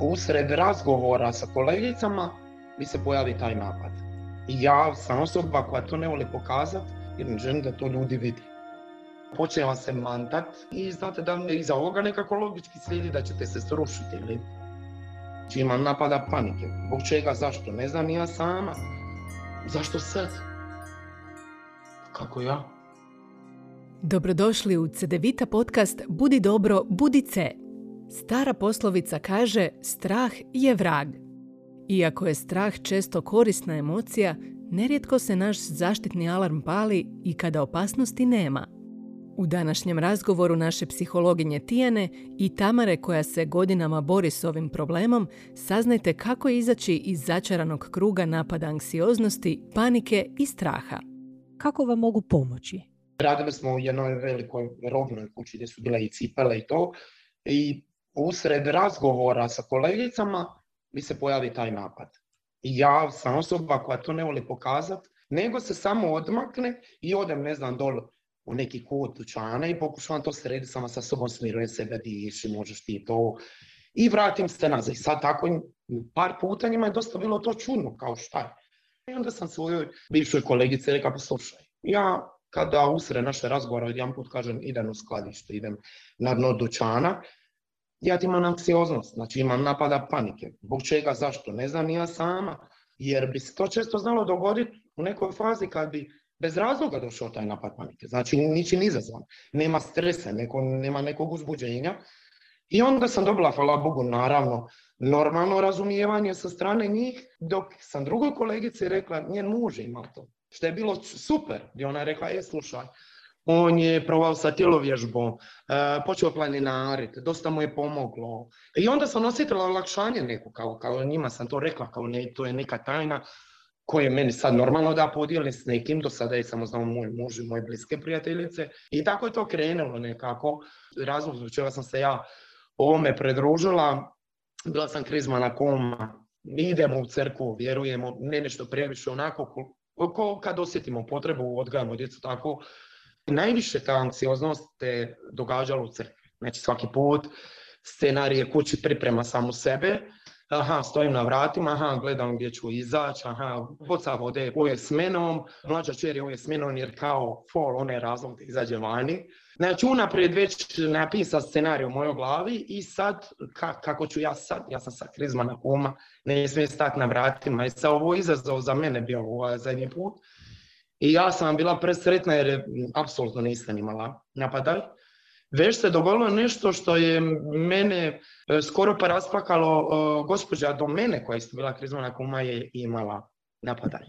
usred razgovora sa kolegicama mi se pojavi taj napad. I ja sam osoba koja to ne voli pokazati jer ne želim da to ljudi vidi. Počela se mandat i znate da iza ovoga nekako logički slijedi da ćete se srušiti. Ili? Znači imam napada panike. Zbog čega, zašto? Ne znam ja sama. Zašto sad? Kako ja? Dobrodošli u CDVita podcast Budi dobro, budi. Stara poslovica kaže strah je vrag. Iako je strah često korisna emocija, nerijetko se naš zaštitni alarm pali i kada opasnosti nema. U današnjem razgovoru naše psihologinje Tijane i Tamare koja se godinama bori s ovim problemom, saznajte kako izaći iz začaranog kruga napada anksioznosti, panike i straha. Kako vam mogu pomoći? Radili smo u jednoj velikoj robnoj kući gdje su bile i cipele i to. I usred razgovora sa kolegicama mi se pojavi taj napad. I ja sam osoba koja to ne voli pokazati, nego se samo odmakne i odem, ne znam, dol u neki kut dućana i pokušavam to srediti sama sa sobom, smirujem sebe, diši, možeš ti to. I vratim se nazad. Sad tako par puta njima je dosta bilo to čudno, kao šta je. I onda sam svojoj bivšoj kolegici rekao, poslušaj, ja kada usred naše razgovora jedan put kažem idem u skladište, idem na dno dućana, ja imam anksioznost, znači imam napada panike. Zbog čega, zašto? Ne znam ja sama. Jer bi se to često znalo dogoditi u nekoj fazi kad bi bez razloga došao taj napad panike. Znači ničim izazvan. Nema stresa, neko, nema nekog uzbuđenja. I onda sam dobila, hvala Bogu, naravno, normalno razumijevanje sa strane njih, dok sam drugoj kolegici rekla, njen muž ima to. Što je bilo super. I ona je rekla, je slušaj, on je probao sa tjelovježbom, e, počeo planinariti, dosta mu je pomoglo. I onda sam osjetila olakšanje neko, kao, kao njima sam to rekla, kao ne, to je neka tajna koje je meni sad normalno da podijelim s nekim, do sada je samo znao moj muž i moje bliske prijateljice. I tako je to krenulo nekako. Razlog zbog čega sam se ja ovome predružila, bila sam krizmana koma, idemo u crkvu, vjerujemo, ne nešto previše onako, ko kad osjetimo potrebu, odgajamo djecu tako, Najviše ta anksioznost te događala u crkvi. Znači svaki put scenarije kući priprema samu sebe, aha, stojim na vratima, aha, gledam gdje ću izaći, aha, boca vode, ovo je s menom, mlađa čer ovo je s menom jer kao fall, on je razlog da izađe vani. Znači, unaprijed već napisa scenarij u mojoj glavi i sad, kako ću ja sad, ja sam sad krizma na kuma, ne smijem stati na vratima i sad ovo izazov za mene bio ovaj zadnji put. I ja sam bila presretna jer apsolutno nisam imala napadaj. Već se dogodilo nešto što je mene e, skoro pa rasplakalo e, gospođa do mene koja je bila krizmana kuma je imala napadaj.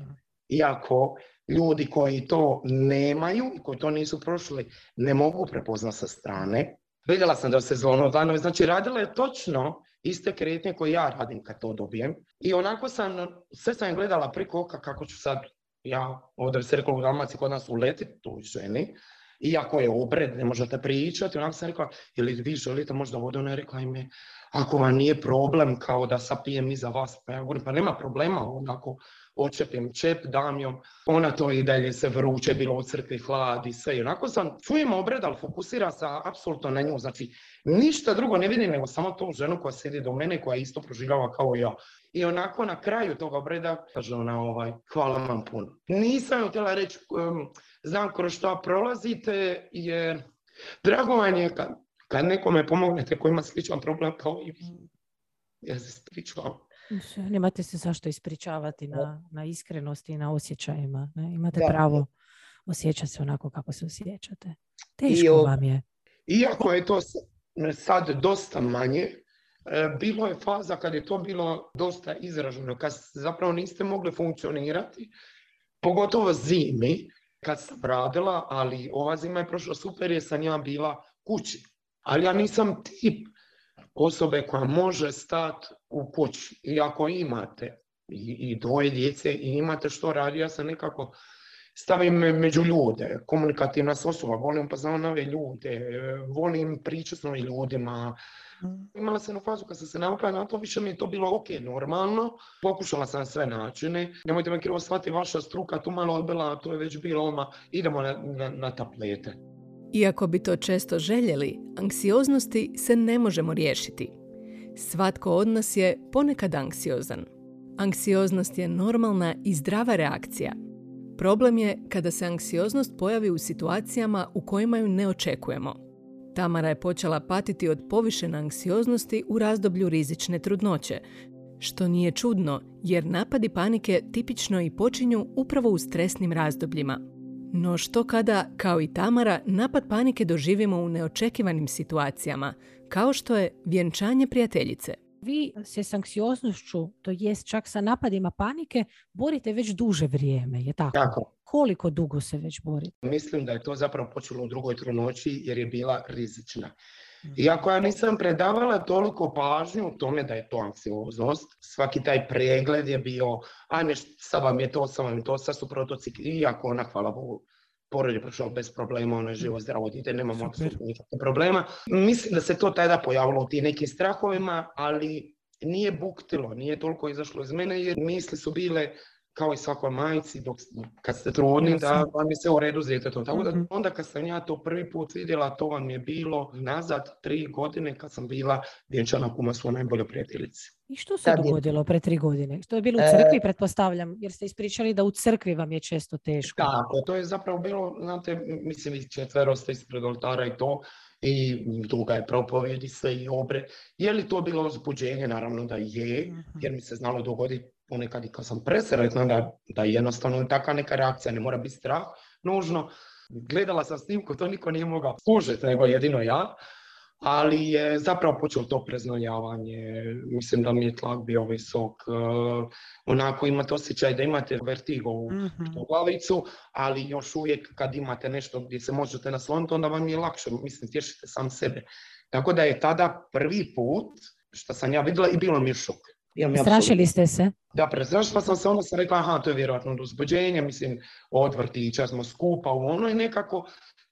Iako ljudi koji to nemaju i koji to nisu prošli ne mogu prepoznati sa strane. Vidjela sam da se zlono dano, znači radila je točno iste kretnje koje ja radim kad to dobijem. I onako sam, sve sam gledala preko oka kako ću sad ja ovdje se u Dalmaciji kod nas uleti toj ženi, iako je obred, ne možete pričati, onako sam rekla, ili vi želite možda vodu, ona je rekla ime, ako vam nije problem kao da sapijem iza vas, pa ja govorim, pa nema problema, onako očepim čep, dam jom, ona to i dalje se vruće, bilo u crkvi hladi, sve. I onako sam, čujem obred, ali fokusira se apsolutno na nju, znači ništa drugo ne vidim nego samo tu ženu koja sjedi do mene, koja isto proživljava kao ja. I onako na kraju toga obreda kaže ona ovaj, hvala vam puno. Nisam joj htjela reći, znam kroz što prolazite, jer drago vam je kad, kad nekome pomognete koji ima sličan problem kao i vi. Ja se ispričavam. Nemate se zašto ispričavati na, na iskrenosti i na osjećajima. Ne? Imate pravo osjećati se onako kako se osjećate. Teško vam je. Iako je to sad dosta manje, e, bilo je faza kad je to bilo dosta izraženo, kad zapravo niste mogli funkcionirati, pogotovo zimi, kad sam radila, ali ova zima je prošla super jer sam ja bila kući. Ali ja nisam tip osobe koja može stati u kući. I ako imate i, i dvoje djece i imate što radi, ja sam nekako stavim među ljude, komunikativna osoba, volim poznao nove ljude, volim pričati s novim ljudima. Mm. Imala sam u fazu kad sam se navukla na to, više mi je to bilo ok, normalno. Pokušala sam sve načine. Nemojte me krivo shvatiti, vaša struka tu malo odbila, to je već bilo odmah, idemo na, na, na tablete. Iako bi to često željeli, anksioznosti se ne možemo riješiti. Svatko od nas je ponekad anksiozan. Anksioznost je normalna i zdrava reakcija. Problem je kada se anksioznost pojavi u situacijama u kojima ju ne očekujemo. Tamara je počela patiti od povišene anksioznosti u razdoblju rizične trudnoće, što nije čudno jer napadi panike tipično i počinju upravo u stresnim razdobljima. No što kada, kao i Tamara, napad panike doživimo u neočekivanim situacijama, kao što je vjenčanje prijateljice? Vi se s anksioznošću, to jest čak sa napadima panike, borite već duže vrijeme, je tako? Tako. Koliko dugo se već borite? Mislim da je to zapravo počelo u drugoj trudnoći jer je bila rizična. Iako ja nisam predavala toliko pažnju u tome da je to anksioznost, svaki taj pregled je bio, ajme, sad vam je to, sad vam je to, sad su protocikli, iako ona, hvala Bogu, porod je prošao bez problema, ono je živo zdravo dite, nemamo apsolutno nikakve problema. Mislim da se to tada pojavilo u tim nekim strahovima, ali nije buktilo, nije toliko izašlo iz mene jer misli su bile kao i svakoj majci, dok, kad ste trudni, da vam je sve u redu s djetetom. Tako da mhm. onda kad sam ja to prvi put vidjela, to vam je bilo nazad tri godine kad sam bila vjenčana kuma svoj najboljoj prijateljici. I što se dogodilo pre tri godine? To je bilo u crkvi, e, pretpostavljam, jer ste ispričali da u crkvi vam je često teško. Tako, to je zapravo bilo, znate, mislim, četvero ste ispred oltara i to, i duga je propovjedi sve i obre. Je li to bilo uzbuđenje? Naravno da je, mhm. jer mi se znalo dogoditi ponekad i kad sam presretna da, da jednostavno takva neka reakcija ne mora biti strah nužno. Gledala sam snimku, to niko nije mogao služiti, nego jedino ja. Ali je zapravo počelo to preznojavanje. Mislim da mi je tlak bio visok. Uh, onako imate osjećaj da imate vertigo u mm glavicu, ali još uvijek kad imate nešto gdje se možete nasloniti, onda vam je lakše. Mislim, tješite sam sebe. Tako da je tada prvi put što sam ja vidjela i bilo mi je šok. Strašili ste se? Da, prestrašila sam se, onda sam rekla, aha, to je vjerojatno od uzbuđenja, mislim, od vrtića smo skupa u ono i nekako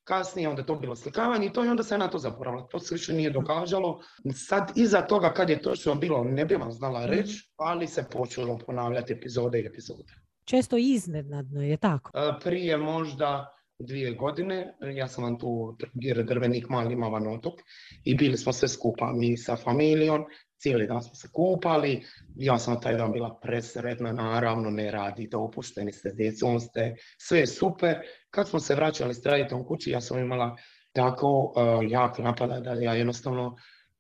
kasnije onda to bilo slikavanje i to i onda se na to zaboravila. To se više nije događalo. Sad iza toga kad je točno bilo, ne bi vam znala mhm. reći, ali se počelo ponavljati epizode i epizode. Često iznenadno, je tako? E, prije možda dvije godine, ja sam vam tu drvenik mali Mavan otok i bili smo sve skupa, mi sa familijom, cijeli dan smo se kupali, ja sam taj dan bila presretna, naravno ne radite, opušteni ste, djecom ste, sve je super. Kad smo se vraćali s trajetom kući, ja sam imala tako uh, jak napada da ja jednostavno,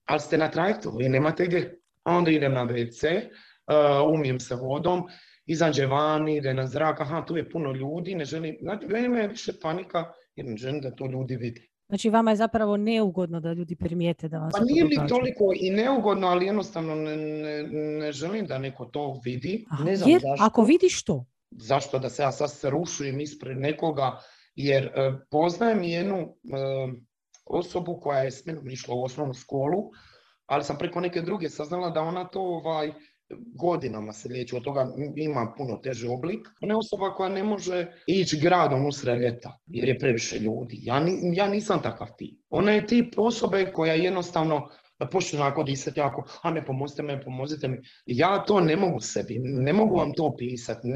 ali ste na trajektu, vi nemate gdje. Onda idem na WC, uh, umijem se vodom, izađe van, ide na zrak, aha, tu je puno ljudi, ne želim, znači, meni je više panika jer ne želim da to ljudi vidi. Znači vama je zapravo neugodno da ljudi primijete da vas... Pa nije mi toliko i neugodno, ali jednostavno ne, ne, ne želim da neko to vidi. ne znam jer, zašto. Ako vidiš to? Zašto da se ja sad se rušujem ispred nekoga, jer e, poznajem jednu e, osobu koja je s menom išla u osnovnu školu, ali sam preko neke druge saznala da ona to ovaj, godinama se liječi, od toga ima puno teži oblik. Ona je osoba koja ne može ići gradom usred ljeta jer je previše ljudi. Ja, ja nisam takav tip. Ona je tip osobe koja jednostavno počne onako disati jako, a ne pomozite me, pomozite mi. Ja to ne mogu sebi, ne mogu vam to pisati.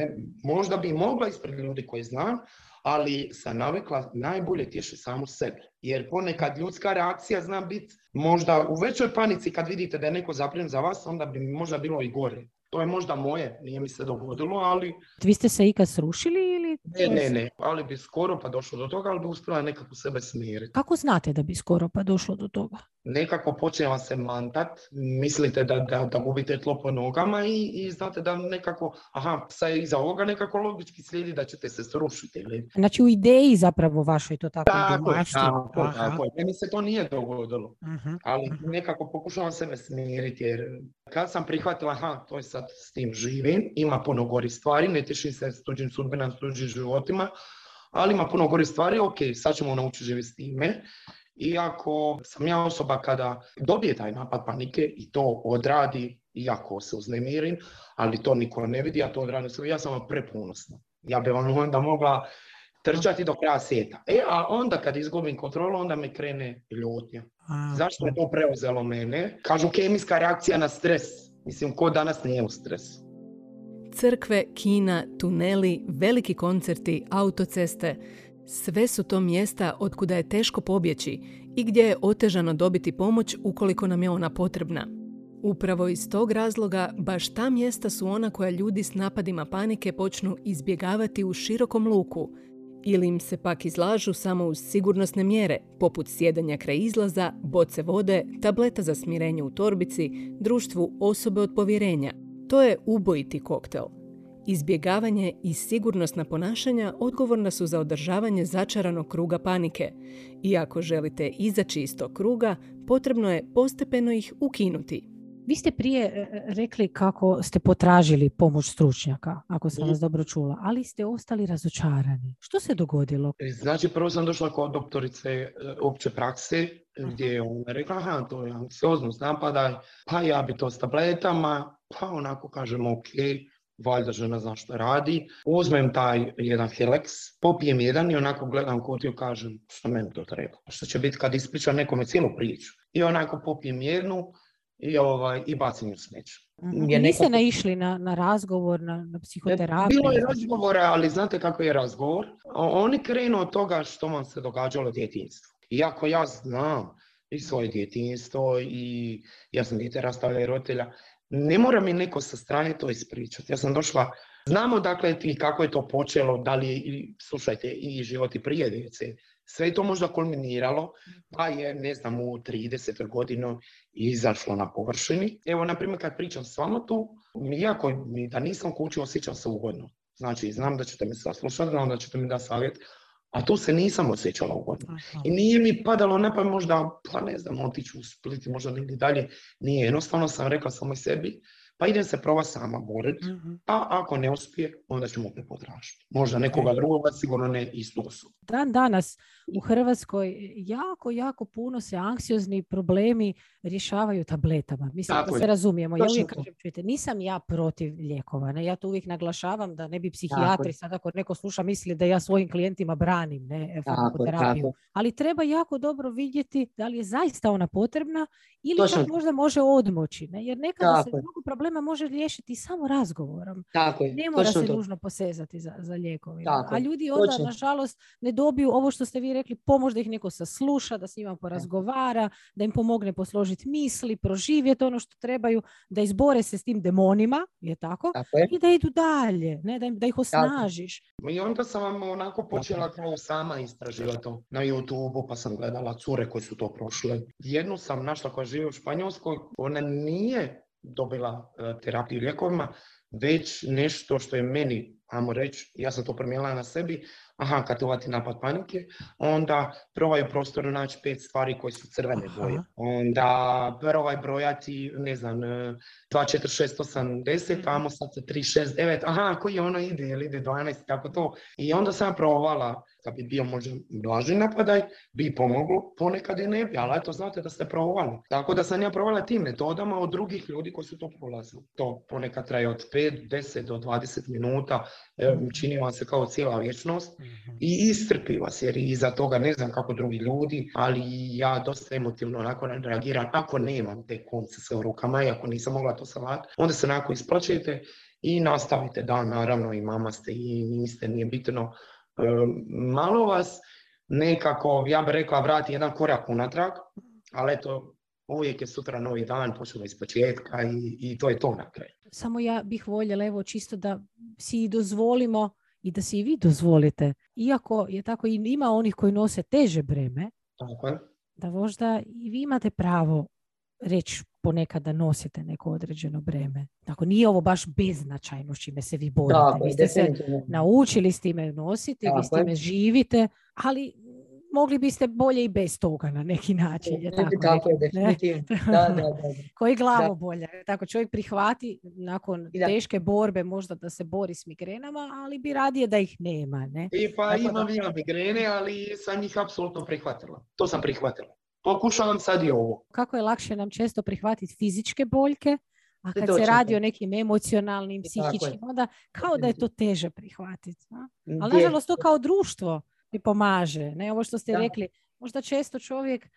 Možda bi mogla ispred ljudi koji znam, ali sam navikla najbolje tješi samu sebe. Jer ponekad ljudska reakcija zna biti možda u većoj panici kad vidite da je neko zapljen za vas, onda bi možda bilo i gore. To je možda moje, nije mi se dogodilo, ali... Vi ste se ikad srušili ili... Ne, ne, ne, ali bi skoro pa došlo do toga, ali bi uspjela nekako sebe smiriti. Kako znate da bi skoro pa došlo do toga? Nekako počne se mantat, mislite da, da, da gubite tlo po nogama i, i znate da nekako, aha, sad iza ovoga nekako logički slijedi da ćete se srušiti. Ili... Znači u ideji zapravo vašoj to tako Tako, tako, tako. Meni se to nije dogodilo, uh ali uh nekako pokušavam sebe smiriti jer kad sam prihvatila, aha, to je sad s tim živim, ima puno gori stvari, ne tišim se s tuđim sudbinom, s tuđim životima, ali ima puno gori stvari, ok, sad ćemo naučiti živjeti s time. Iako sam ja osoba kada dobije taj napad panike i to odradi, iako se uznemirim, ali to niko ne vidi, ja to odradim sve, ja sam vam prepunosna. Ja bi vam onda mogla trčati do kraja svijeta. E, a onda kad izgubim kontrolu, onda me krene ljutnja. Zašto je to preuzelo mene? Kažu kemijska reakcija na stres. Mislim, ko danas nije u stresu? Crkve, kina, tuneli, veliki koncerti, autoceste, sve su to mjesta od kuda je teško pobjeći i gdje je otežano dobiti pomoć ukoliko nam je ona potrebna. Upravo iz tog razloga baš ta mjesta su ona koja ljudi s napadima panike počnu izbjegavati u širokom luku ili im se pak izlažu samo uz sigurnosne mjere, poput sjedanja kraj izlaza, boce vode, tableta za smirenje u torbici, društvu osobe od povjerenja. To je ubojiti koktel. Izbjegavanje i sigurnosna ponašanja odgovorna su za održavanje začaranog kruga panike. I ako želite izaći iz tog kruga, potrebno je postepeno ih ukinuti. Vi ste prije e, e, rekli kako ste potražili pomoć stručnjaka, ako sam vas dobro čula, ali ste ostali razočarani. Što se dogodilo? E, znači, prvo sam došla kod doktorice opće prakse, gdje je ona rekla, aha, to je anksioznost, napadaj, pa ja bi to s tabletama, pa onako kažem, ok, valjda žena zna što radi. Uzmem taj jedan Helex, popijem jedan i onako gledam kod kažem što meni to treba. Što će biti kad ispričam nekome cijelu priču. I onako popijem jednu, i, ovaj, i bacim u smeće. Mhm. Niste naišli na, na razgovor, na, na psihoterapiju? Bilo je razgovora, ali znate kako je razgovor? Oni krenu od toga što vam se događalo u djetinjstvu. Iako ja znam i svoje djetinjstvo i ja sam dijete rastavlja roditelja, ne mora mi neko sa strane to ispričati. Ja sam došla, znamo dakle i kako je to počelo, da li slušajte, i životi prije djece, sve je to možda kulminiralo, pa je, ne znam, u 30. godinu izašlo na površini. Evo, na primjer, kad pričam s vama tu, iako da nisam kući, osjećam se ugodno. Znači, znam da ćete me saslušati, znam da ćete mi dati savjet, a tu se nisam osjećala ugodno. I nije mi padalo ne pa možda, pa ne znam, otići u Split, možda negdje dalje. Nije, jednostavno sam rekla samo sebi, pa idem se prova sama boriti, mm a ako ne uspije, onda ćemo opet potražiti. Možda nekoga drugoga, sigurno ne istu osobu. Dan danas u Hrvatskoj jako, jako puno se anksiozni problemi rješavaju tabletama. Mislim da se razumijemo. Ja uvijek kažem, čujete, nisam ja protiv lijekova. Ne? Ja to uvijek naglašavam da ne bi psihijatri, sad ako neko sluša, misli da ja svojim klijentima branim ne, farmakoterapiju. Ali treba jako dobro vidjeti da li je zaista ona potrebna ili čak možda može odmoći. Ne? Jer nekada se mnogo problema može riješiti samo razgovorom. Tako je. Ne mora se to. nužno posezati za, za lijekovima. A ljudi onda, nažalost, ne dobiju ovo što ste vi rekli, pomoć da ih neko sasluša, da s njima porazgovara, da im pomogne posložiti misli, proživjeti ono što trebaju, da izbore se s tim demonima, je tako? I da idu dalje, ne? Da, da ih osnažiš. I onda sam vam onako počela kao sama istraživati na youtube pa sam gledala cure koje su to prošle. Jednu sam našla koja živi u Španjolskoj, ona nije dobila e, terapiju lijekovima, već nešto što je meni, ajmo reći, ja sam to promijenila na sebi, aha, kad uvati napad panike, onda probaj u prostoru naći pet stvari koje su crvene boje. Onda probaj brojati, ne znam, 2, 4, 6, 8, 10, amo sad 3, 6, 9, aha, koji je ono ide, ili ide 12, kako to. I onda sam provala kad bi bio možda blaži napadaj, bi pomoglo, ponekad i ne bi, ali eto znate da ste provali. Tako da sam ja provala tim metodama od drugih ljudi koji su to prolazili. To ponekad traje od 5, 10 do 20 minuta, čini vam se kao cijela vječnost mhm. i istrpi vas jer iza toga ne znam kako drugi ljudi, ali ja dosta emotivno onako reagiram ako nemam te konce sa rukama i ako nisam mogla to savati, onda se onako isplaćete i nastavite dan, naravno i mama ste i niste, nije bitno, malo vas nekako, ja bih rekla, vrati jedan korak unatrag, ali eto, uvijek je sutra novi dan, počnemo iz početka i, i to je to na kraju. Samo ja bih voljela, evo, čisto da si dozvolimo i da si i vi dozvolite, iako je tako i ima onih koji nose teže breme, tako da možda i vi imate pravo reći ponekad da nosite neko određeno breme. Dakle, nije ovo baš beznačajno s čime se vi borite. vi ste se naučili s time nositi, vi s time živite, ali mogli biste bolje i bez toga na neki način. Je tako, tako je, definitivno. Da, da, da. Koji glavo bolje. Tako čovjek prihvati nakon teške borbe možda da se bori s migrenama, ali bi radije da ih nema. Ne? I pa imam ja migrene, ali sam ih apsolutno prihvatila. To sam prihvatila pokušavam sad i ovo. Kako je lakše nam često prihvatiti fizičke boljke, a kad se radi o nekim emocionalnim, psihičkim, onda kao da je to teže prihvatiti. Ali nažalost to kao društvo mi pomaže. Ne? Ovo što ste rekli, možda često čovjek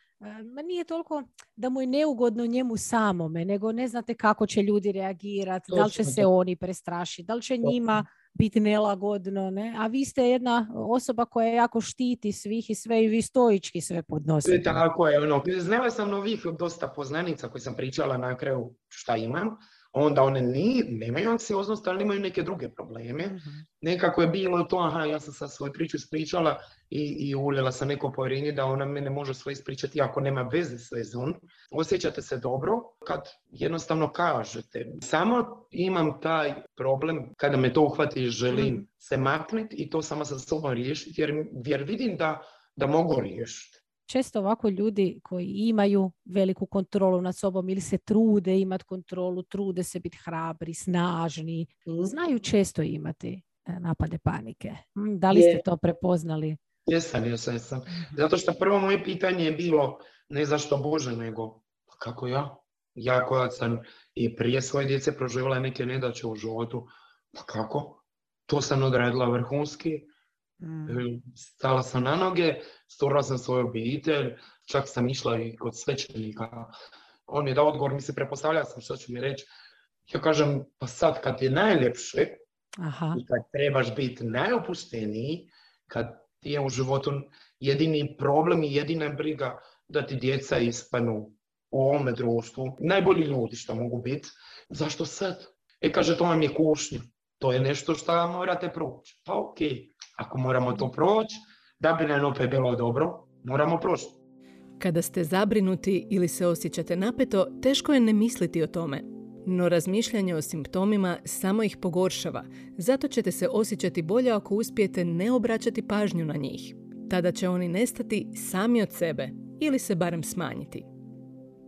ma nije toliko da mu je neugodno njemu samome, nego ne znate kako će ljudi reagirati, da li će se oni prestrašiti, da li će njima biti nelagodno, ne? A vi ste jedna osoba koja jako štiti svih i sve i vi stoički sve podnosite. Tako je, ono, znala sam novih dosta poznanica koji sam pričala na kraju šta imam, onda one ni, nemaju anksioznost, ali imaju neke druge probleme. Mhm. Nekako je bilo to, aha, ja sam sad svoju priču ispričala i, i uljela sam neko povjerenje da ona mene može sve ispričati ako nema veze s vezom. Osjećate se dobro kad jednostavno kažete. Samo imam taj problem kada me to uhvati i želim mhm. se maknuti i to sama sa sobom riješiti jer, jer vidim da, da mogu riješiti često ovako ljudi koji imaju veliku kontrolu nad sobom ili se trude imati kontrolu, trude se biti hrabri, snažni, mhm. znaju često imati e, napade panike. Mm, da li ste to prepoznali? Jesam, jesam, jesam. Mhm. Zato što prvo moje pitanje je bilo ne zašto Bože, nego pa kako ja? Ja koja sam i prije svoje djece proživjela neke nedaće u životu, pa kako? To sam odradila vrhunski, Mm. Stala sam na noge, stvorila sam svoju obitelj, čak sam išla i kod svećenika. On je dao odgovor, mi se prepostavlja sam što ću mi reći. Ja kažem, pa sad kad je najljepše Aha. i kad trebaš biti najopušteniji, kad ti je u životu jedini problem i jedina briga da ti djeca ispanu u ovome društvu, najbolji ljudi što mogu biti, zašto sad? E kaže, to vam je kušnja. To je nešto što morate proći. Pa ok, ako moramo to proći, da bi nam opet bilo dobro, moramo proći. Kada ste zabrinuti ili se osjećate napeto, teško je ne misliti o tome. No razmišljanje o simptomima samo ih pogoršava, zato ćete se osjećati bolje ako uspijete ne obraćati pažnju na njih. Tada će oni nestati sami od sebe ili se barem smanjiti.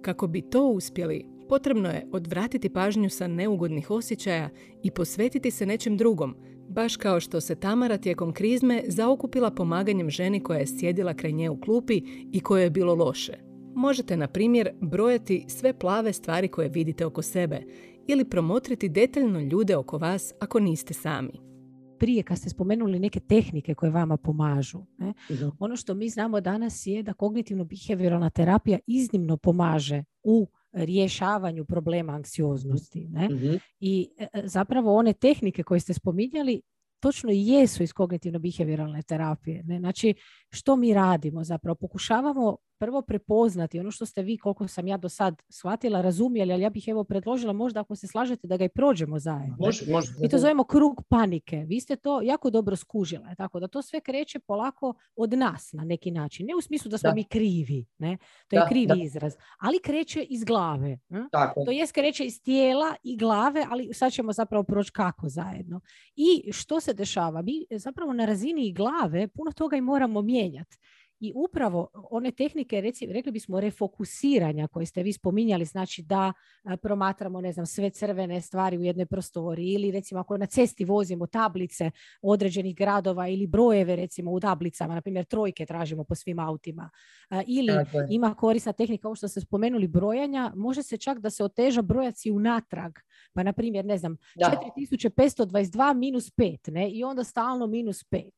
Kako bi to uspjeli, potrebno je odvratiti pažnju sa neugodnih osjećaja i posvetiti se nečem drugom, baš kao što se Tamara tijekom krizme zaokupila pomaganjem ženi koja je sjedila kraj nje u klupi i koje je bilo loše. Možete, na primjer, brojati sve plave stvari koje vidite oko sebe ili promotriti detaljno ljude oko vas ako niste sami prije kad ste spomenuli neke tehnike koje vama pomažu. Ne? Ono što mi znamo danas je da kognitivno-behavioralna terapija iznimno pomaže u rješavanju problema anksioznosti. Ne? Mhm. I e, e, zapravo one tehnike koje ste spominjali točno i jesu iz kognitivno-behavioralne terapije. Ne? Znači, što mi radimo? Zapravo pokušavamo prvo prepoznati ono što ste vi, koliko sam ja do sad shvatila, razumjeli, ali ja bih evo predložila možda ako se slažete da ga i prođemo zajedno. Može, može. Mi to zovemo krug panike. Vi ste to jako dobro skužile, tako da to sve kreće polako od nas na neki način. Ne u smislu da smo mi krivi, ne? to je krivi izraz, ali kreće iz glave. Tako. To jest kreće iz tijela i glave, ali sad ćemo zapravo proći kako zajedno. I što se dešava? Mi zapravo na razini glave puno toga i moramo mijenjati. I upravo one tehnike, reci, rekli bismo, refokusiranja koje ste vi spominjali, znači da promatramo, ne znam, sve crvene stvari u jednoj prostori ili recimo ako na cesti vozimo tablice određenih gradova ili brojeve recimo u tablicama, na primjer trojke tražimo po svim autima. ili ima korisna tehnika, ovo što ste spomenuli, brojanja, može se čak da se oteža brojaci unatrag. Pa na primjer, ne znam, da. 4522 minus 5, ne? I onda stalno minus 5.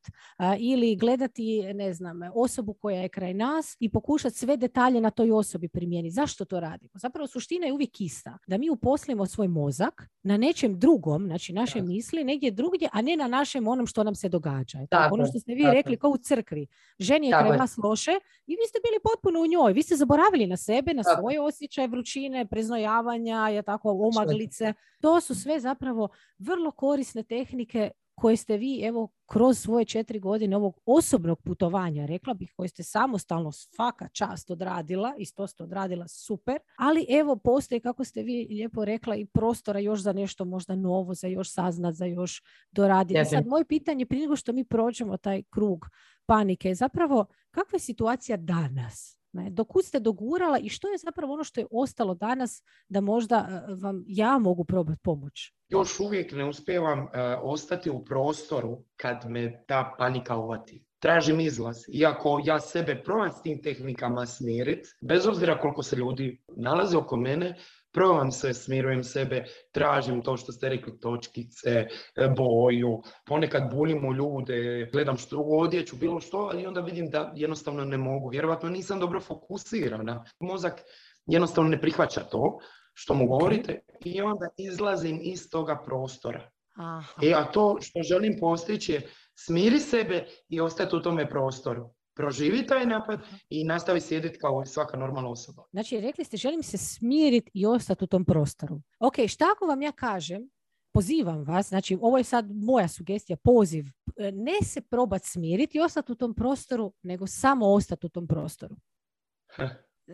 ili gledati, ne znam, osobu koja je kraj nas i pokušati sve detalje na toj osobi primijeniti. Zašto to radimo? Zapravo suština je uvijek ista. Da mi uposlimo svoj mozak na nečem drugom, znači naše misli, negdje drugdje, a ne na našem onom što nam se događa. Tako, ono što ste vi rekli kao u crkvi. Ženi je kraj vas loše i vi ste bili potpuno u njoj. Vi ste zaboravili na sebe, na svoje osjećaje vrućine, preznojavanja, je tako, omaglice. To su sve zapravo vrlo korisne tehnike koje ste vi evo kroz svoje četiri godine ovog osobnog putovanja, rekla bih, koje ste samostalno svaka čast odradila i to ste odradila super, ali evo postoji, kako ste vi lijepo rekla, i prostora još za nešto možda novo, za još saznat, za još doraditi. Sad, moje pitanje, prije nego što mi prođemo taj krug panike, je zapravo kakva je situacija danas? Ne? Dokud ste dogurala i što je zapravo ono što je ostalo danas da možda e, vam ja mogu probati pomoć? Još uvijek ne uspijevam uh, ostati u prostoru kad me ta panika uvati. Tražim izlaz. Iako ja sebe probam s tim tehnikama smiriti, bez obzira koliko se ljudi nalaze oko mene, Provam se, smirujem sebe, tražim to što ste rekli, točkice, e, boju, ponekad bulim u ljude, gledam što odjeću, bilo što, ali onda vidim da jednostavno ne mogu. Vjerovatno nisam dobro fokusirana. Mozak jednostavno ne prihvaća to što mu govorite i onda izlazim iz toga prostora. Aha. E, a to što želim postići je smiri sebe i ostati u tome prostoru. Proživi taj napad i nastavi sjediti kao svaka normalna osoba. Znači, rekli ste, želim se smiriti i ostati u tom prostoru. Ok, šta ako vam ja kažem, pozivam vas, znači ovo je sad moja sugestija, poziv, e, ne se probati smiriti i ostati u tom prostoru, nego samo ostati u tom prostoru.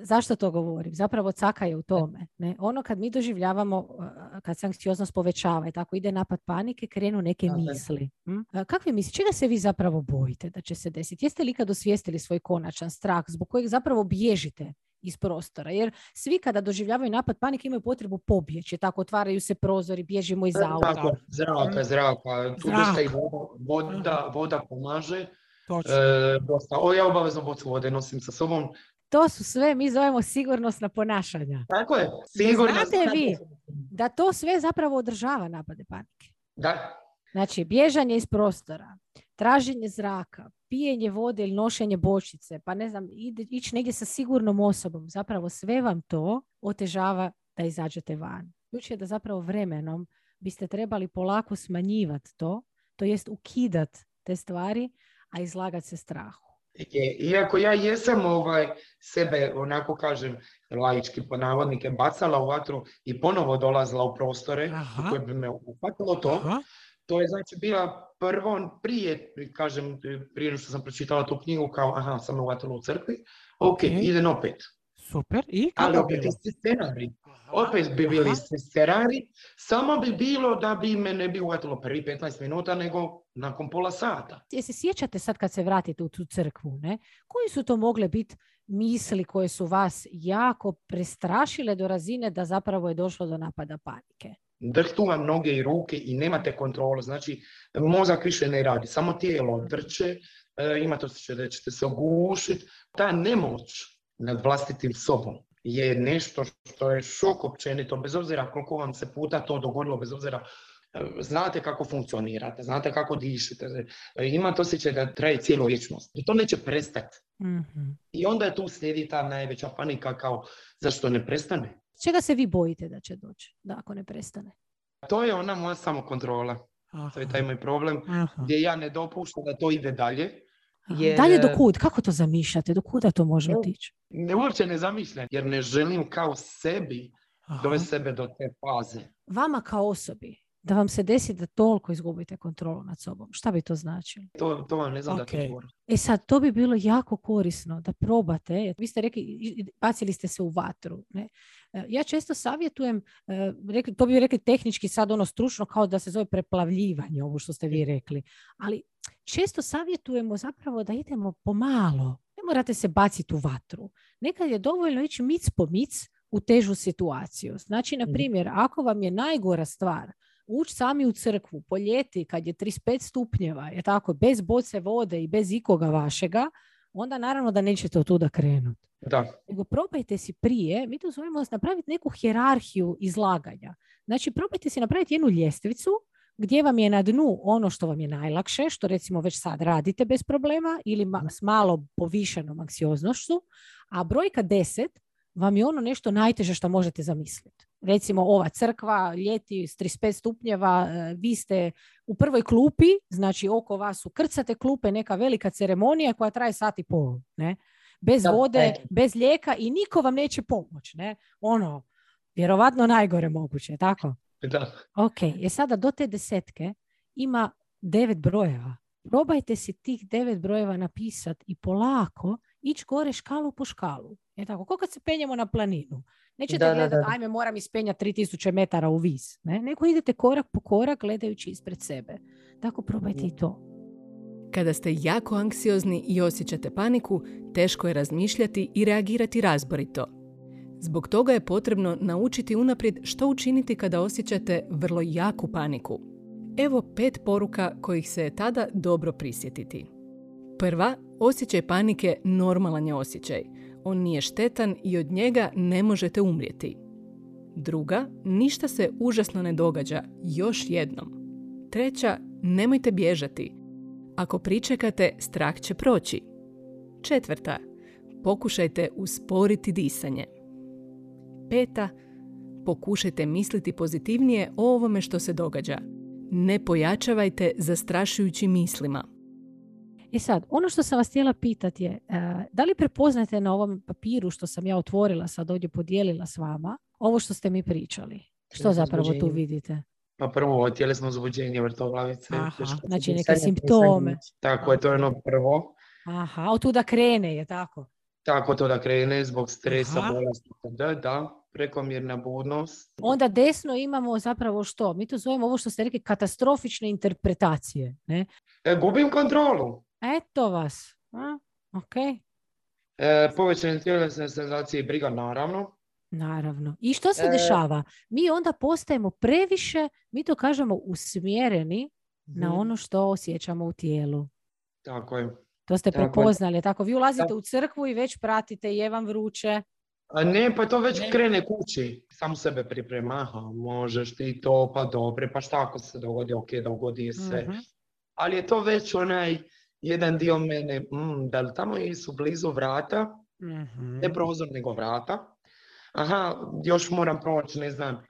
Zašto to govorim? Zapravo caka je u tome. Ne? Ono kad mi doživljavamo, kad se anksioznost povećava i tako ide napad panike, krenu neke misli. Hm? Kakve misli? Čega se vi zapravo bojite da će se desiti? Jeste li kad osvijestili svoj konačan strah zbog kojeg zapravo bježite iz prostora. Jer svi kada doživljavaju napad panike imaju potrebu pobjeći. Tako otvaraju se prozori, bježimo iz auta. Tako, zraka, zraka. Tu dosta i voda, voda, voda pomaže. Točno. E, dosta. O, ja obavezno bocu vode nosim sa sobom. To su sve, mi zovemo sigurnosna ponašanja. Tako je, sigurnosna. Znate vi da to sve zapravo održava napade panike? Da. Znači, bježanje iz prostora, traženje zraka, pijenje vode ili nošenje bočice, pa ne znam, ići negdje sa sigurnom osobom, zapravo sve vam to otežava da izađete van. Ključ je da zapravo vremenom biste trebali polako smanjivati to, to jest ukidat te stvari, a izlagat se strahu. Iako ja jesam ovaj, sebe, onako kažem, laički po navodnike, bacala u vatru i ponovo dolazila u prostore u koje bi me upatilo to, to je znači bila prvo, prije, kažem, prije što sam pročitala tu knjigu, kao, aha, sam uvatila u crkvi, ok, okay. idem opet. Super, i kako Ali opet isti scenarij. Opet bi bili isti scenarij, samo bi bilo da bi me ne bi uvatilo prvi 15 minuta, nego nakon pola sata. Jesi sjećate sad kad se vratite u tu crkvu, ne? Koji su to mogle biti misli koje su vas jako prestrašile do razine da zapravo je došlo do napada panike? drhtu vam noge i ruke i nemate kontrolu, znači mozak više ne radi, samo tijelo drče, e, imate osjećaj da ćete se ogušiti. Ta nemoć nad vlastitim sobom je nešto što je šok općenito, bez obzira koliko vam se puta to dogodilo, bez obzira e, znate kako funkcionirate, znate kako dišete, e, imate osjećaj da traje cijelu vječnost. I to neće prestati. mm I onda je tu slijedi ta najveća panika kao zašto ne prestane. Čega se vi bojite da će doći, da ako ne prestane? To je ona moja samokontrola. Aha. To je taj moj problem gdje ja ne dopuštam da to ide dalje. Jer... Dalje do kud? Kako to zamišljate? Do kuda to može otići? Ne, uopće ne zamišljam, jer ne želim kao sebi dovesti sebe do te faze. Vama kao osobi, da vam se desi da toliko izgubite kontrolu nad sobom. Šta bi to značilo? To, to vam ne znam okay. da E sad, to bi bilo jako korisno da probate. Vi ste rekli, bacili ste se u vatru. Ne? E, ja često savjetujem, e, rekli, to bi rekli tehnički sad ono stručno kao da se zove preplavljivanje, ovo što ste vi rekli. Ali često savjetujemo zapravo da idemo pomalo. Ne morate se baciti u vatru. Nekad je dovoljno ići mic po mic u težu situaciju. Znači, na mhm. primjer, ako vam je najgora stvar ući sami u crkvu po ljeti kad je 35 stupnjeva, je tako, bez boce vode i bez ikoga vašega, onda naravno da nećete od tuda krenuti. Da. Nego probajte si prije, mi to zovemo napraviti neku hjerarhiju izlaganja. Znači probajte si napraviti jednu ljestvicu gdje vam je na dnu ono što vam je najlakše, što recimo već sad radite bez problema ili s malo povišenom anksioznošću, a brojka 10 vam je ono nešto najteže što možete zamisliti. Recimo ova crkva, ljeti s 35 stupnjeva, e, vi ste u prvoj klupi, znači oko vas su krcate klupe, neka velika ceremonija koja traje sat i pol. Ne? Bez vode, bez lijeka i niko vam neće pomoći. Ne? Ono, vjerovatno najgore moguće, tako? Da. Ok, je sada do te desetke ima devet brojeva. Probajte si tih devet brojeva napisati i polako ići gore škalu po škalu. Je tako? Ko kad se penjemo na planinu? Nećete da, gledati, ajme, moram ispenjati 3000 metara u vis. Ne? Nego idete korak po korak gledajući ispred sebe. Tako probajte i to. Kada ste jako anksiozni i osjećate paniku, teško je razmišljati i reagirati razborito. Zbog toga je potrebno naučiti unaprijed što učiniti kada osjećate vrlo jaku paniku. Evo pet poruka kojih se je tada dobro prisjetiti. Prva, osjećaj panike normalan je osjećaj – on nije štetan i od njega ne možete umrijeti. Druga, ništa se užasno ne događa, još jednom. Treća, nemojte bježati. Ako pričekate, strah će proći. Četvrta, pokušajte usporiti disanje. Peta, pokušajte misliti pozitivnije o ovome što se događa. Ne pojačavajte zastrašujućim mislima. I e sad, ono što sam vas htjela pitati je, e, da li prepoznate na ovom papiru što sam ja otvorila, sad ovdje podijelila s vama, ovo što ste mi pričali? Što zapravo tu vidite? Pa prvo, tjelesno uzbuđenje vrtoglavice. Aha, znači neke simptome. Tako je, to je ono prvo. Aha, od tu da krene je tako? Tako to da krene zbog stresa, bolesti. Da, da, prekomjerna budnost. Onda desno imamo zapravo što? Mi to zovemo ovo što ste rekli katastrofične interpretacije. Ne? E, gubim kontrolu. Eto vas. A, ok. E, povećanje tjelesne senzacije i briga, naravno. Naravno. I što se e, dešava? Mi onda postajemo previše, mi to kažemo, usmjereni na mhm. ono što osjećamo u tijelu. Tako je. To ste prepoznali. Tako, vi ulazite u crkvu i već pratite, je vam vruće. A ne, pa to već krene kući. Sam sebe priprema, aha, možeš ti to, pa dobre, pa šta ako se dogodi, ok, dogodi se. Mhm. Ali je to već onaj jedan dio mene, mm, da li tamo su blizu vrata, mm ne prozor nego vrata, aha, još moram proći, ne znam,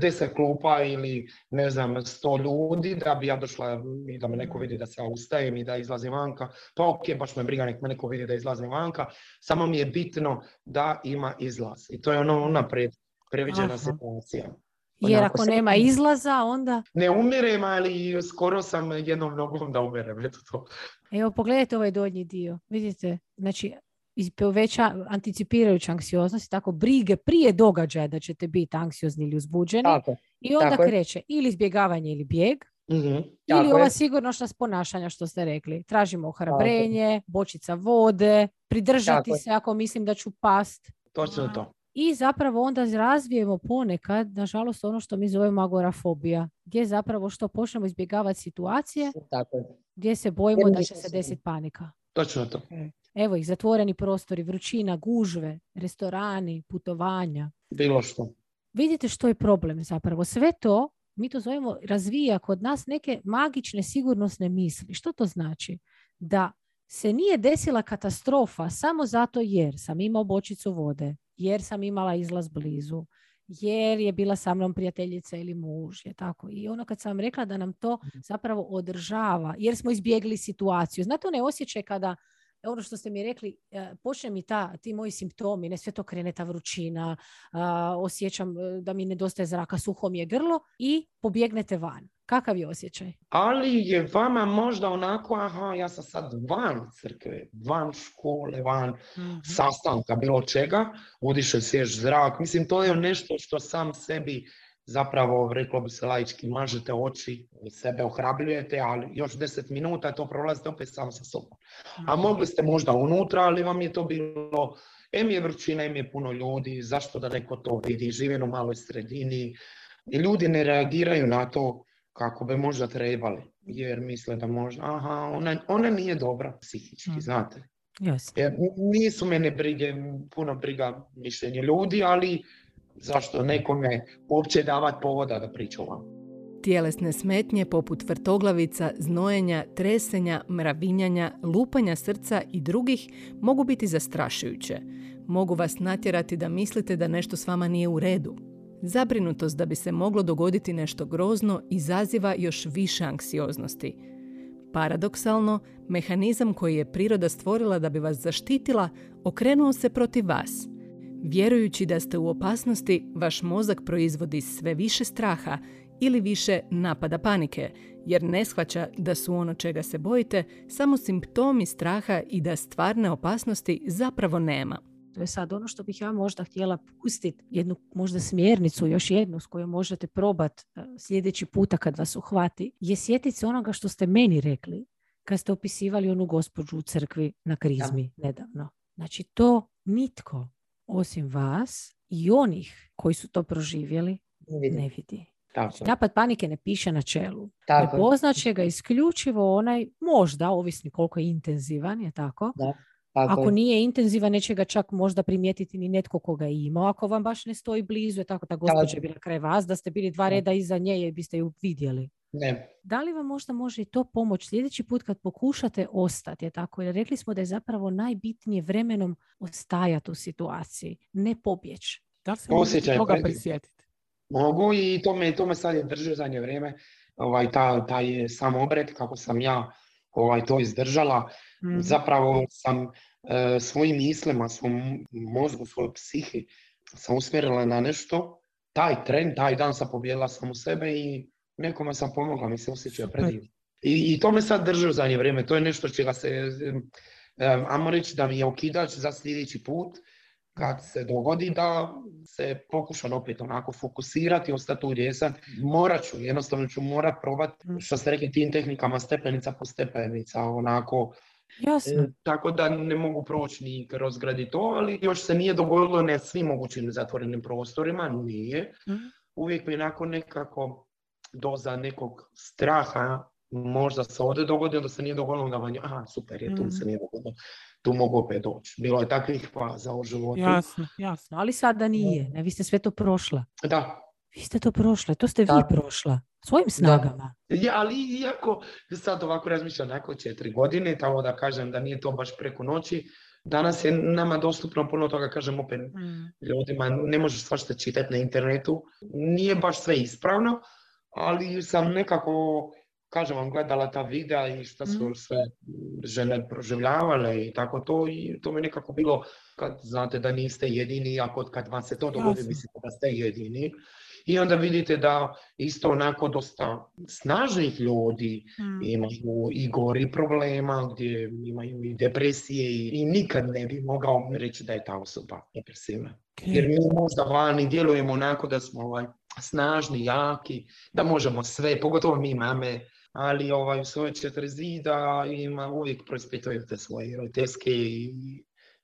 deset klupa ili ne znam, sto ljudi da bi ja došla i da me neko vidi da se ja ustajem i da izlazim vanka. Pa ok, baš me briga nek me neko vidi da izlazim vanka. Samo mi je bitno da ima izlaz. I to je ono unaprijed previđena situacija. Jer ako nema izlaza, onda... Ne umirem, ali skoro sam jednom nogom da umirem. Eto to. Evo, pogledajte ovaj donji dio. Vidite, znači, poveća anticipirajuća anksioznost tako brige prije događaja da ćete biti anksiozni ili uzbuđeni tako, i onda kreće ili izbjegavanje ili bijeg mm ili ova sigurnošna ponašanja što ste rekli. Tražimo ohrabrenje, bočica vode, pridržati se ako mislim da ću past. Točno to. I zapravo onda razvijemo ponekad, nažalost, ono što mi zovemo agorafobija, gdje zapravo što počnemo izbjegavati situacije, Tako gdje se bojimo da će se desiti panika. Točno to. E. Evo ih, zatvoreni prostori, vrućina, gužve, restorani, putovanja. Bilo što. Vidite što je problem zapravo. Sve to, mi to zovemo, razvija kod nas neke magične sigurnosne misli. Što to znači? Da se nije desila katastrofa samo zato jer sam imao bočicu vode, jer sam imala izlaz blizu, jer je bila sa mnom prijateljica ili muž. Je tako. I ono kad sam rekla da nam to mhm. zapravo održava, jer smo izbjegli situaciju. Znate one osjećaj kada ono što ste mi rekli, e, počne mi ta, ti moji simptomi, ne sve to krene ta vrućina, osjećam e, da mi nedostaje zraka, suho mi je grlo i pobjegnete van. Kakav je osjećaj? Ali je vama možda onako, aha, ja sam sad van crkve, van škole, van mm sastanka, bilo čega, udiše svjež zrak. Mislim, to je nešto što sam sebi zapravo, reklo bi se laički, mažete oči, sebe ohrabljujete, ali još deset minuta to prolazite opet sam sa sobom. A mogli ste možda unutra, ali vam je to bilo, em je vrućina, em je puno ljudi, zašto da neko to vidi, živim u maloj sredini. I ljudi ne reagiraju na to kako bi možda trebali, jer misle da možda, aha, ona, ona nije dobra psihički, mm. znate. Yes. Jer nisu mene brige, puno briga mišljenje ljudi, ali zašto nekome uopće davati povoda da priča vam. Tjelesne smetnje poput vrtoglavica, znojenja, tresenja, mravinjanja, lupanja srca i drugih mogu biti zastrašujuće. Mogu vas natjerati da mislite da nešto s vama nije u redu. Zabrinutost da bi se moglo dogoditi nešto grozno izaziva još više anksioznosti. Paradoksalno, mehanizam koji je priroda stvorila da bi vas zaštitila okrenuo se protiv vas – Vjerujući da ste u opasnosti, vaš mozak proizvodi sve više straha ili više napada panike, jer ne shvaća da su ono čega se bojite samo simptomi straha i da stvarne opasnosti zapravo nema. To je sad ono što bih ja možda htjela pustiti, jednu možda smjernicu, još jednu s kojom možete probati e, sljedeći puta kad vas uhvati, je sjetiti se onoga što ste meni rekli kad ste opisivali onu gospođu u crkvi na krizmi nedavno. Znači to nitko osim vas i onih koji su to proživjeli ne vidi. Napad panike ne piše na čelu. Tako. će ga isključivo onaj, možda, ovisni koliko je intenzivan, je tako? Da. Ako nije intenzivan, neće ga čak možda primijetiti ni netko koga je imao. Ako vam baš ne stoji blizu, je tako, ta gospođa je bila kraj vas, da ste bili dva reda iza nje i biste ju vidjeli. Ne. Da li vam možda može i to pomoći sljedeći put kad pokušate ostati, je tako? Jer rekli smo da je zapravo najbitnije vremenom ostajati u situaciji, ne pobjeći. Da li se Osjećaj, toga prisjetiti? Mogu i to me, to me sad je držio zadnje vrijeme. ovaj, ta, taj sam obred, kako sam ja ovaj, to izdržala. Mhm. Zapravo sam e, svojim mislima, svom mozgu, svojoj psihi sam usmjerila na nešto. Taj tren, taj dan sam pobjedila sam u sebe i nekome sam pomogla, mi se Super. predivno. I, I to me sad drži u zadnje vrijeme, to je nešto čega se, e, ajmo reći da mi je okidač za sljedeći put, kad se dogodi da se pokušam opet onako fokusirati, ostati gdje jesam, morat ću, jednostavno ću morat probati, Mm. što ste rekli, tim tehnikama stepenica po stepenica, onako, Jasno. E, tako da ne mogu proći ni kroz to, ali još se nije dogodilo na svim mogućim zatvorenim prostorima, nije. Mhm. Uvijek mi nakon nekako doza nekog straha možda se ovdje dogodi, onda se nije dogodilo da vam je, aha, super je, tu Mhm. se nije dogodilo, tu mogu opet doći. Bilo je takvih faza u životu. Jasno, jasno. Ali sada nije. Ne, vi ste sve to prošla. Da, Vi ste to prošle, to ste vi Tako. prošla. Svojim snagama. Ja, ali iako sad ovako razmišljam nakon četiri godine, tako da kažem da nije to baš preko noći, danas je nama dostupno puno toga, kažem opet Mm. ljudima, ne možeš svašta čitati na internetu, nije baš sve ispravno, ali sam nekako, kažem vam, gledala ta videa i šta su Mhm. sve žene proživljavale i tako to i to mi nekako bilo kad znate da niste jedini, ako kad vam se to dogodi, mislite da ste jedini. I onda vidite da isto onako dosta snažnih ljudi Mm. imaju i gori problema, gdje imaju i depresije i, i nikad ne bi mogao reći da je ta osoba depresivna. Jer mi možda vani djelujemo onako da smo ovaj, snažni, jaki, da možemo sve, pogotovo mi mame, ali ovaj, u svoje četiri zida ima, uvijek preispituju te svoje roditeljske i,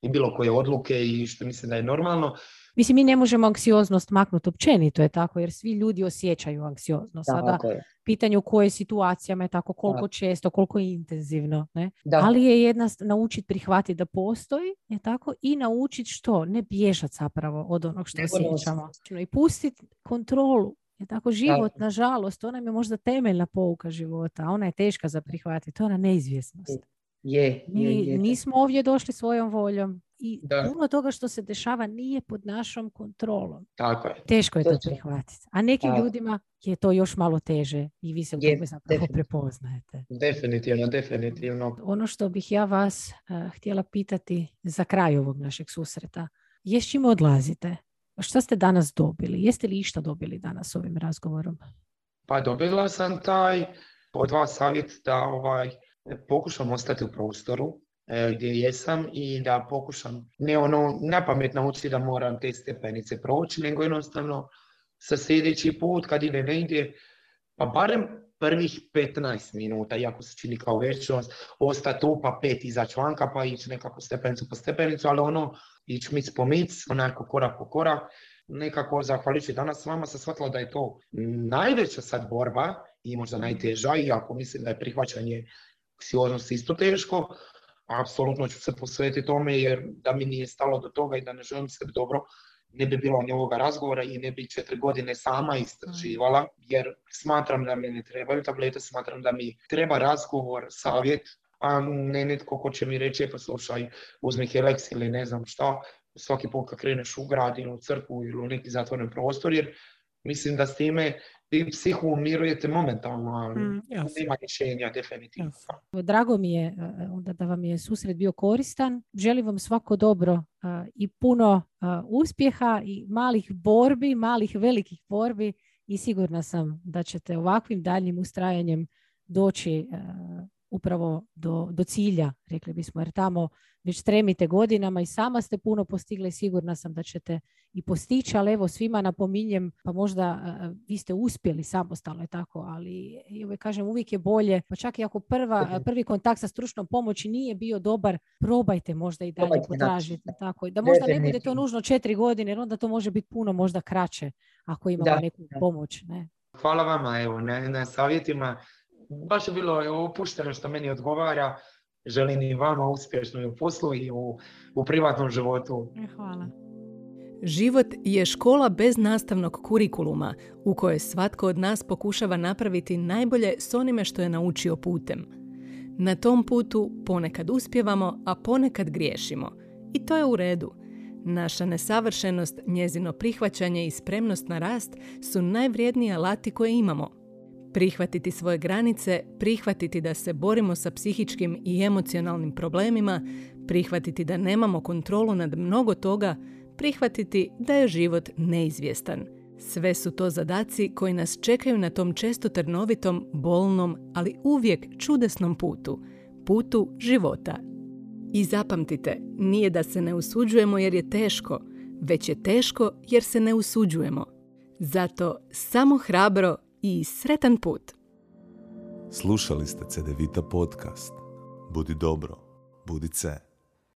i bilo koje odluke i što mislim da je normalno. Mislim, mi ne možemo anksioznost maknuti općenito je tako, jer svi ljudi osjećaju anksioznost. Sada, Tako je. pitanje u koje situacijama je tako, koliko često, koliko intenzivno. Ne? Da. Ali je jedna naučiti prihvatiti da postoji, je tako, i naučiti što? Ne bježati zapravo od onog što osjećamo. I pustiti kontrolu. Je tako, život, nažalost, ona je možda temeljna pouka života, a ona je teška za prihvatiti, to je ona neizvjesnost. Je, Mi je, je. nismo ovdje došli svojom voljom i Da. puno toga što se dešava nije pod našom kontrolom. Tako je. Teško je to Točno. prihvatiti. A nekim Tako. ljudima je to još malo teže i vi se u tome zapravo prepoznajete. Definitivno, definitivno. Ono što bih ja vas eh, htjela pitati za kraj ovog našeg susreta je s čime odlazite? Šta ste danas dobili? Jeste li išta dobili danas ovim razgovorom? Pa dobila sam taj od vas savjet da ovaj, pokušam ostati u prostoru e, gdje jesam i da pokušam ne ono napamet naučiti da moram te stepenice proći, nego jednostavno sa sljedeći put kad ide negdje, pa barem prvih 15 minuta, iako se čini kao večnost, ostati tu pa pet izaći vanka pa ići nekako stepenicu po stepenicu, ali ono ići mic po mic, onako korak po korak, nekako zahvaljujući danas s vama sam shvatila da je to najveća sad borba i možda najteža, iako mislim da je prihvaćanje anksioznosti isto teško, apsolutno ću se posvetiti tome jer da mi nije stalo do toga i da ne želim sebi dobro, ne bi bilo ni ovoga razgovora i ne bi četiri godine sama istraživala, jer smatram da mi ne trebaju tablete, smatram da mi treba razgovor, savjet, a ne netko ko će mi reći, "E, pa slušaj, uzmi Helex ili ne znam šta, svaki put kad kreneš u grad ili u crkvu ili u neki zatvoren prostor, jer mislim da s time vi psihu umirujete momentalno, ali Mm, nema rješenja definitivno. Jasno. Drago mi je e, onda da vam je susret bio koristan. Želim vam svako dobro e, i puno e, uspjeha i malih borbi, malih velikih borbi i sigurna sam da ćete ovakvim daljnjim ustrajanjem doći e, upravo do, do cilja, rekli bismo, jer tamo već stremite godinama i sama ste puno postigli, sigurna sam da ćete i postići, ali evo svima napominjem, pa možda e, vi ste uspjeli samostalno i tako, ali i uvijek kažem, uvijek je bolje, pa čak i ako prva, prvi kontakt sa stručnom pomoći nije bio dobar, probajte možda i dalje Probajte potražiti. da. Tako, i da možda ne bude to nužno četiri godine, jer onda to može biti puno možda kraće ako imamo Da, neku da. pomoć. Ne? Hvala vama evo, na, na savjetima. Baš je bilo opušteno što meni odgovara. Želim i vama uspješno i u poslu i u, u privatnom životu. E, Hvala. Život je škola bez nastavnog kurikuluma u kojoj svatko od nas pokušava napraviti najbolje s onime što je naučio putem. Na tom putu ponekad uspjevamo, a ponekad griješimo. I to je u redu. Naša nesavršenost, njezino prihvaćanje i spremnost na rast su najvrijedniji alati koje imamo. Prihvatiti svoje granice, prihvatiti da se borimo sa psihičkim i emocionalnim problemima, prihvatiti da nemamo kontrolu nad mnogo toga, prihvatiti da je život neizvjestan. Sve su to zadaci koji nas čekaju na tom često trnovitom, bolnom, ali uvijek čudesnom putu, putu života. I zapamtite, nije da se ne usuđujemo jer je teško, već je teško jer se ne usuđujemo. Zato samo hrabro i sretan put. Slušali ste CDVita podcast. Budi dobro, budi ce.